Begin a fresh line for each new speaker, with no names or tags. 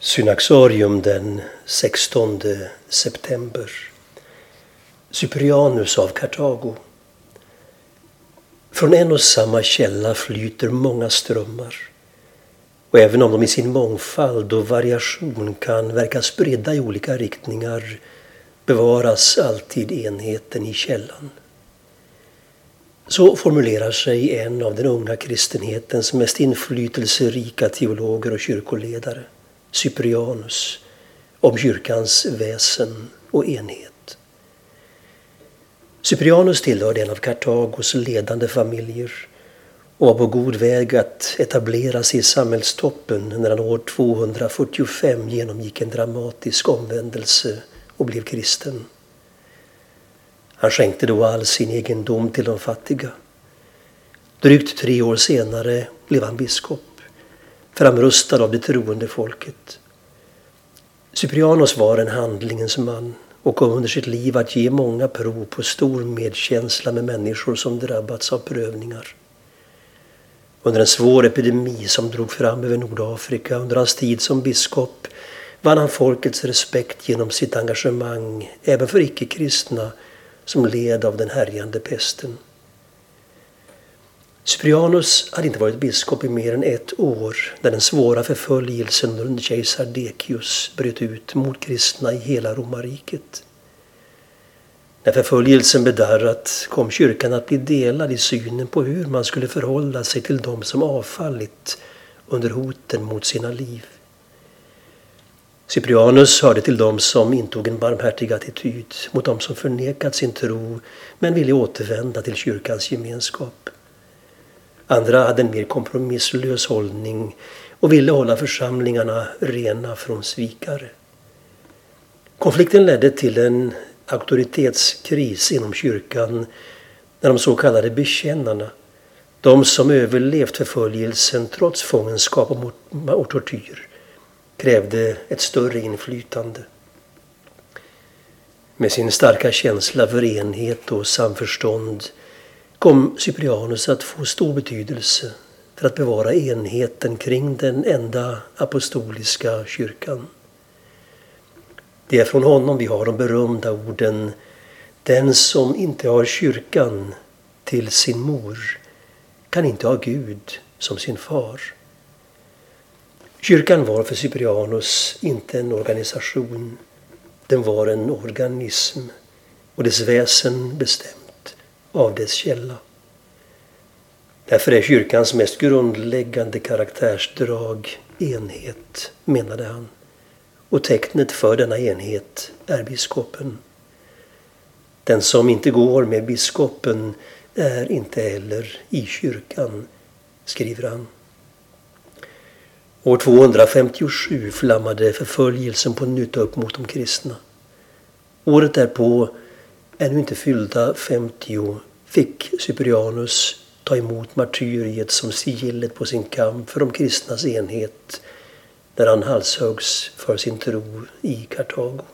Synaxarium den 16 september. Cyprianus av Kartago. Från en och samma källa flyter många strömmar. Och även om de i sin mångfald och variation kan verka spridda i olika riktningar bevaras alltid enheten i källan. Så formulerar sig en av den unga kristenhetens mest inflytelserika teologer och kyrkoledare. Cyprianus om kyrkans väsen och enhet. Cyprianus tillhörde en av Kartagos ledande familjer och var på god väg att etablera sig i samhällstoppen när han år 245 genomgick en dramatisk omvändelse och blev kristen. Han skänkte då all sin egendom till de fattiga. Drygt tre år senare blev han biskop framrustad av det troende folket. Cyprianos var en handlingens man och kom under sitt liv att ge många prov på stor medkänsla med människor som drabbats av prövningar. Under en svår epidemi som drog fram över Nordafrika under hans tid som biskop vann han folkets respekt genom sitt engagemang även för icke-kristna som led av den härjande pesten. Cyprianus hade inte varit biskop i mer än ett år när den svåra förföljelsen under kejsar Decius bröt ut mot kristna i hela romarriket. När förföljelsen bedarrat kom kyrkan att bli delad i synen på hur man skulle förhålla sig till dem som avfallit under hoten mot sina liv. Cyprianus hörde till dem som intog en barmhärtig attityd mot dem som förnekat sin tro men ville återvända till kyrkans gemenskap. Andra hade en mer kompromisslös hållning och ville hålla församlingarna rena från svikare. Konflikten ledde till en auktoritetskris inom kyrkan när de så kallade bekännarna, de som överlevt förföljelsen trots fångenskap och tortyr, krävde ett större inflytande. Med sin starka känsla för enhet och samförstånd kom Cyprianus att få stor betydelse för att bevara enheten kring den enda apostoliska kyrkan. Det är från honom vi har de berömda orden Den som inte har kyrkan till sin mor kan inte ha Gud som sin far. Kyrkan var för Cyprianus inte en organisation. Den var en organism och dess väsen bestämt av dess källa. Därför är kyrkans mest grundläggande karaktärsdrag enhet, menade han. Och tecknet för denna enhet är biskopen. Den som inte går med biskopen är inte heller i kyrkan, skriver han. År 257 flammade förföljelsen på nytt upp mot de kristna. Året därpå, ännu inte fyllda 50, fick Cyprianus ta emot martyriet som sigillet på sin kamp för de kristnas enhet när han halshöggs för sin tro i Kartago.